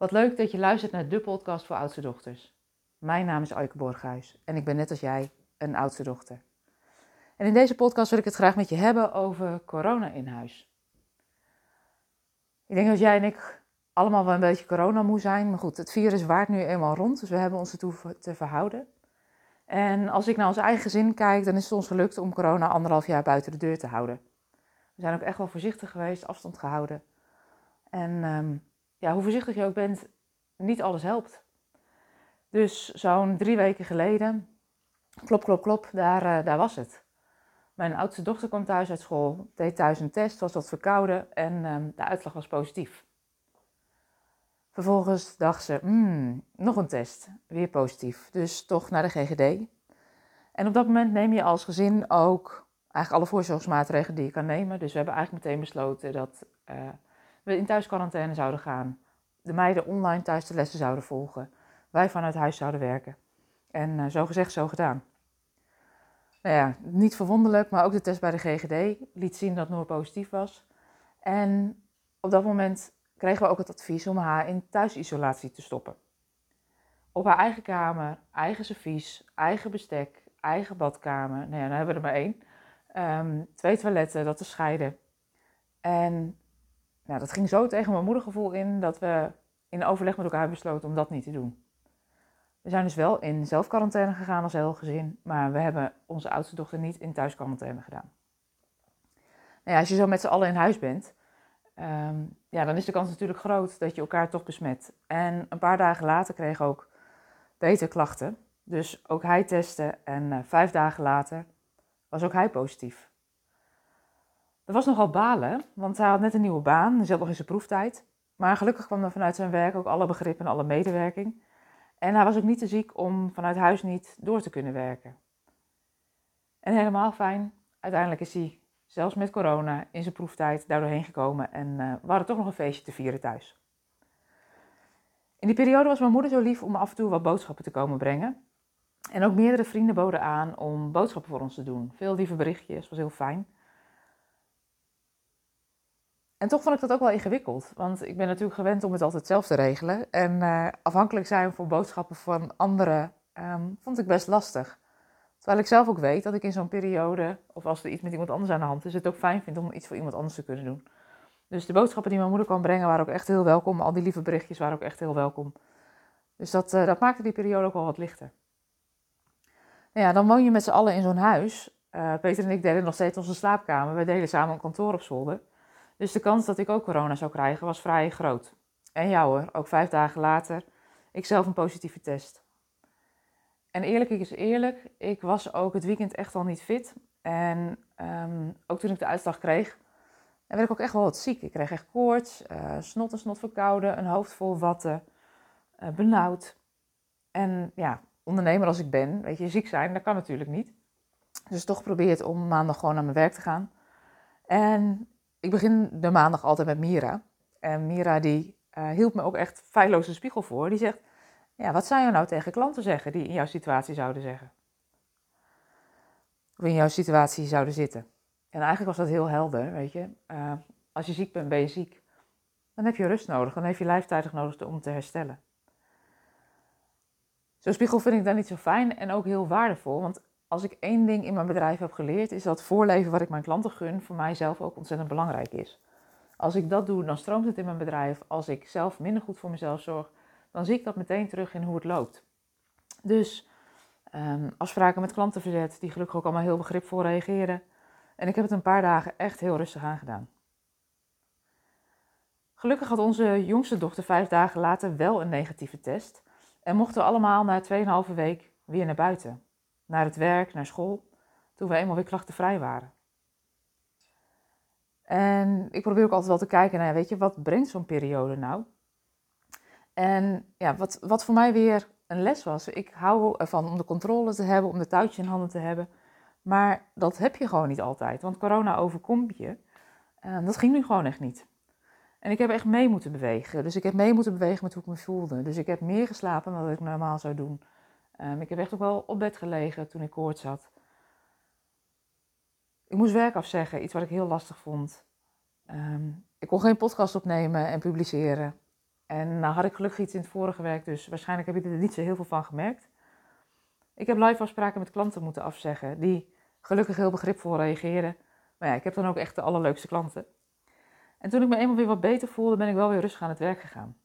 Wat leuk dat je luistert naar de podcast voor oudste dochters. Mijn naam is Aike Borghuis en ik ben net als jij een oudste dochter. En in deze podcast wil ik het graag met je hebben over corona in huis. Ik denk dat jij en ik allemaal wel een beetje corona moe zijn. Maar goed, het virus waart nu eenmaal rond, dus we hebben ons ertoe te verhouden. En als ik naar ons eigen gezin kijk, dan is het ons gelukt om corona anderhalf jaar buiten de deur te houden. We zijn ook echt wel voorzichtig geweest, afstand gehouden. En ehm, ja, hoe voorzichtig je ook bent, niet alles helpt. Dus zo'n drie weken geleden, klop, klop, klop, daar, uh, daar was het. Mijn oudste dochter kwam thuis uit school, deed thuis een test, was wat verkouden en um, de uitslag was positief. Vervolgens dacht ze, hmm, nog een test, weer positief, dus toch naar de GGD. En op dat moment neem je als gezin ook eigenlijk alle voorzorgsmaatregelen die je kan nemen. Dus we hebben eigenlijk meteen besloten dat uh, we in thuisquarantaine zouden gaan. De meiden online thuis de lessen zouden volgen. Wij vanuit huis zouden werken. En uh, zo gezegd, zo gedaan. Nou ja, niet verwonderlijk, maar ook de test bij de GGD liet zien dat Noor positief was. En op dat moment kregen we ook het advies om haar in thuisisolatie te stoppen. Op haar eigen kamer, eigen servies, eigen bestek, eigen badkamer. Nou ja, dan hebben we er maar één. Um, twee toiletten, dat te scheiden. En nou, dat ging zo tegen mijn moedergevoel in dat we in overleg met elkaar besloten om dat niet te doen. We zijn dus wel in zelfquarantaine gegaan als heel gezin, maar we hebben onze oudste dochter niet in thuisquarantaine gedaan. Nou ja, als je zo met z'n allen in huis bent, um, ja, dan is de kans natuurlijk groot dat je elkaar toch besmet. En een paar dagen later kreeg ook Peter klachten. Dus ook hij testte en uh, vijf dagen later was ook hij positief. Dat was nogal balen, want hij had net een nieuwe baan, hij zat nog in zijn proeftijd. Maar gelukkig kwam er vanuit zijn werk ook alle begrip en alle medewerking. En hij was ook niet te ziek om vanuit huis niet door te kunnen werken. En helemaal fijn, uiteindelijk is hij zelfs met corona in zijn proeftijd daar doorheen gekomen en uh, we hadden toch nog een feestje te vieren thuis. In die periode was mijn moeder zo lief om af en toe wat boodschappen te komen brengen. En ook meerdere vrienden boden aan om boodschappen voor ons te doen. Veel lieve berichtjes, was heel fijn. En toch vond ik dat ook wel ingewikkeld, want ik ben natuurlijk gewend om het altijd zelf te regelen. En uh, afhankelijk zijn voor boodschappen van anderen um, vond ik best lastig. Terwijl ik zelf ook weet dat ik in zo'n periode, of als er iets met iemand anders aan de hand is, het ook fijn vind om iets voor iemand anders te kunnen doen. Dus de boodschappen die mijn moeder kwam brengen waren ook echt heel welkom. Al die lieve berichtjes waren ook echt heel welkom. Dus dat, uh, dat maakte die periode ook wel wat lichter. Nou ja, dan woon je met z'n allen in zo'n huis. Uh, Peter en ik delen nog steeds onze slaapkamer. We delen samen een kantoor op zolder. Dus de kans dat ik ook corona zou krijgen was vrij groot. En jou hoor, ook vijf dagen later, ik zelf een positieve test. En eerlijk is eerlijk, ik was ook het weekend echt al niet fit. En um, ook toen ik de uitslag kreeg, werd ik ook echt wel wat ziek. Ik kreeg echt koorts, uh, snot en snot verkouden, een hoofd vol watten, uh, benauwd. En ja, ondernemer als ik ben, weet je, ziek zijn, dat kan natuurlijk niet. Dus toch probeer om maandag gewoon naar mijn werk te gaan. En ik begin de maandag altijd met Mira. En Mira die uh, hield me ook echt feilloos een spiegel voor. Die zegt, ja, wat zou je nou tegen klanten zeggen die in jouw situatie zouden zeggen? Of in jouw situatie zouden zitten. En eigenlijk was dat heel helder, weet je. Uh, als je ziek bent, ben je ziek. Dan heb je rust nodig, dan heb je lijftijdig nodig om te herstellen. Zo'n spiegel vind ik dan niet zo fijn en ook heel waardevol. Want als ik één ding in mijn bedrijf heb geleerd, is dat voorleven wat ik mijn klanten gun, voor mij zelf ook ontzettend belangrijk is. Als ik dat doe, dan stroomt het in mijn bedrijf. Als ik zelf minder goed voor mezelf zorg, dan zie ik dat meteen terug in hoe het loopt. Dus um, afspraken met klanten verzet, die gelukkig ook allemaal heel begripvol reageren. En ik heb het een paar dagen echt heel rustig aangedaan. Gelukkig had onze jongste dochter vijf dagen later wel een negatieve test. En mochten we allemaal na 2,5 week weer naar buiten. Naar het werk, naar school. Toen we eenmaal weer klachtenvrij waren. En ik probeer ook altijd wel te kijken naar, weet je, wat brengt zo'n periode nou? En ja, wat, wat voor mij weer een les was. Ik hou ervan om de controle te hebben, om de touwtje in handen te hebben. Maar dat heb je gewoon niet altijd. Want corona overkomt je. En dat ging nu gewoon echt niet. En ik heb echt mee moeten bewegen. Dus ik heb mee moeten bewegen met hoe ik me voelde. Dus ik heb meer geslapen dan ik normaal zou doen. Um, ik heb echt ook wel op bed gelegen toen ik koorts had. Ik moest werk afzeggen, iets wat ik heel lastig vond. Um, ik kon geen podcast opnemen en publiceren. En nou had ik gelukkig iets in het vorige werk, dus waarschijnlijk heb je er niet zo heel veel van gemerkt. Ik heb live afspraken met klanten moeten afzeggen, die gelukkig heel begripvol reageren. Maar ja, ik heb dan ook echt de allerleukste klanten. En toen ik me eenmaal weer wat beter voelde, ben ik wel weer rustig aan het werk gegaan.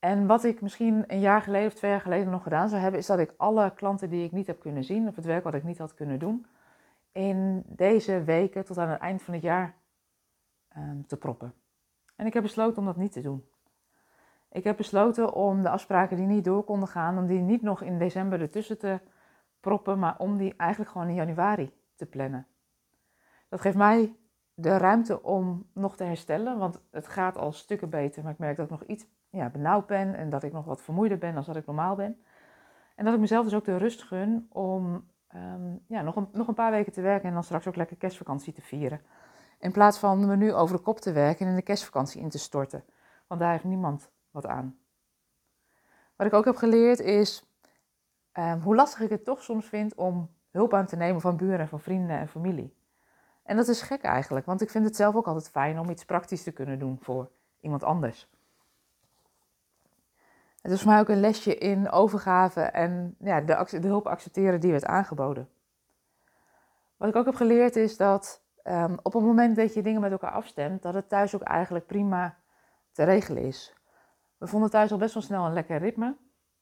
En wat ik misschien een jaar geleden of twee jaar geleden nog gedaan zou hebben, is dat ik alle klanten die ik niet heb kunnen zien, of het werk wat ik niet had kunnen doen, in deze weken tot aan het eind van het jaar um, te proppen. En ik heb besloten om dat niet te doen. Ik heb besloten om de afspraken die niet door konden gaan, om die niet nog in december ertussen te proppen, maar om die eigenlijk gewoon in januari te plannen. Dat geeft mij de ruimte om nog te herstellen, want het gaat al stukken beter, maar ik merk dat ik nog iets ja, benauwd ben en dat ik nog wat vermoeider ben dan dat ik normaal ben. En dat ik mezelf dus ook de rust gun om ehm, ja, nog, een, nog een paar weken te werken en dan straks ook lekker kerstvakantie te vieren. In plaats van me nu over de kop te werken en in de kerstvakantie in te storten. Want daar heeft niemand wat aan. Wat ik ook heb geleerd is ehm, hoe lastig ik het toch soms vind om hulp aan te nemen van buren, van vrienden en familie. En dat is gek eigenlijk, want ik vind het zelf ook altijd fijn om iets praktisch te kunnen doen voor iemand anders. Het is voor mij ook een lesje in overgave en ja, de, de hulp accepteren die werd aangeboden. Wat ik ook heb geleerd is dat um, op het moment dat je dingen met elkaar afstemt, dat het thuis ook eigenlijk prima te regelen is. We vonden thuis al best wel snel een lekker ritme.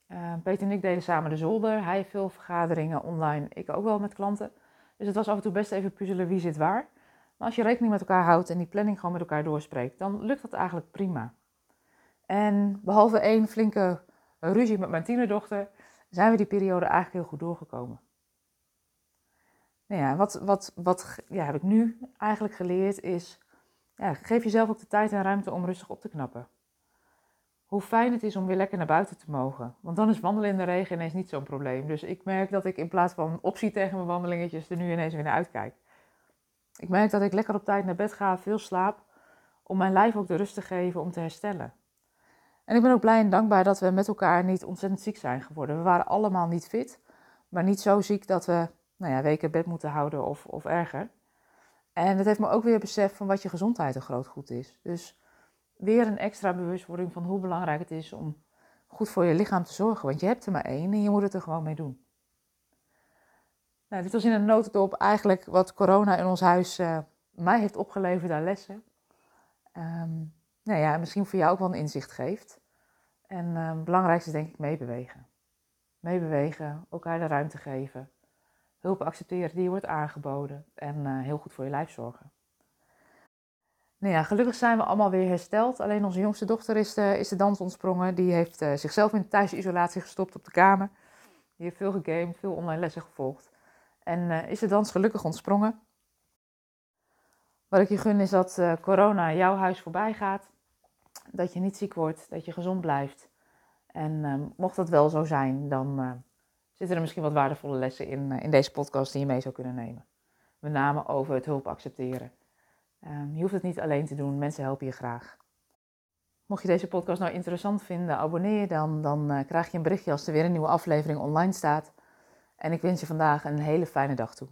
Uh, Peter en ik deden samen de zolder. Hij veel vergaderingen online, ik ook wel met klanten. Dus het was af en toe best even puzzelen wie zit waar. Maar als je rekening met elkaar houdt en die planning gewoon met elkaar doorspreekt, dan lukt dat eigenlijk prima. En behalve één flinke ruzie met mijn tienerdochter, zijn we die periode eigenlijk heel goed doorgekomen. Nou ja, wat, wat, wat ja, heb ik nu eigenlijk geleerd is, ja, geef jezelf ook de tijd en ruimte om rustig op te knappen. Hoe fijn het is om weer lekker naar buiten te mogen. Want dan is wandelen in de regen ineens niet zo'n probleem. Dus ik merk dat ik in plaats van optie tegen mijn wandelingetjes er nu ineens weer naar uitkijk. Ik merk dat ik lekker op tijd naar bed ga, veel slaap, om mijn lijf ook de rust te geven om te herstellen. En ik ben ook blij en dankbaar dat we met elkaar niet ontzettend ziek zijn geworden. We waren allemaal niet fit, maar niet zo ziek dat we nou ja, weken bed moeten houden of, of erger. En het heeft me ook weer besef van wat je gezondheid een groot goed is. Dus weer een extra bewustwording van hoe belangrijk het is om goed voor je lichaam te zorgen. Want je hebt er maar één en je moet het er gewoon mee doen. Nou, dit was in een notendop eigenlijk wat corona in ons huis uh, mij heeft opgeleverd aan lessen. Um, nou ja, misschien voor jou ook wel een inzicht geeft. En uh, het belangrijkste is denk ik meebewegen. Meebewegen, elkaar de ruimte geven. Hulp accepteren die wordt aangeboden. En uh, heel goed voor je lijf zorgen. Nou ja, gelukkig zijn we allemaal weer hersteld. Alleen onze jongste dochter is de, is de dans ontsprongen. Die heeft uh, zichzelf in thuisisolatie gestopt op de kamer. Die heeft veel gegamed, veel online lessen gevolgd. En uh, is de dans gelukkig ontsprongen. Wat ik je gun is dat corona jouw huis voorbij gaat. Dat je niet ziek wordt, dat je gezond blijft. En uh, mocht dat wel zo zijn, dan zitten er misschien wat waardevolle lessen in, in deze podcast die je mee zou kunnen nemen. Met name over het hulp accepteren. Ehm, je hoeft het niet alleen te doen, mensen helpen je graag. Mocht je deze podcast nou interessant vinden, abonneer dan. Dan krijg je een berichtje als er weer een nieuwe aflevering online staat. En ik wens je vandaag een hele fijne dag toe.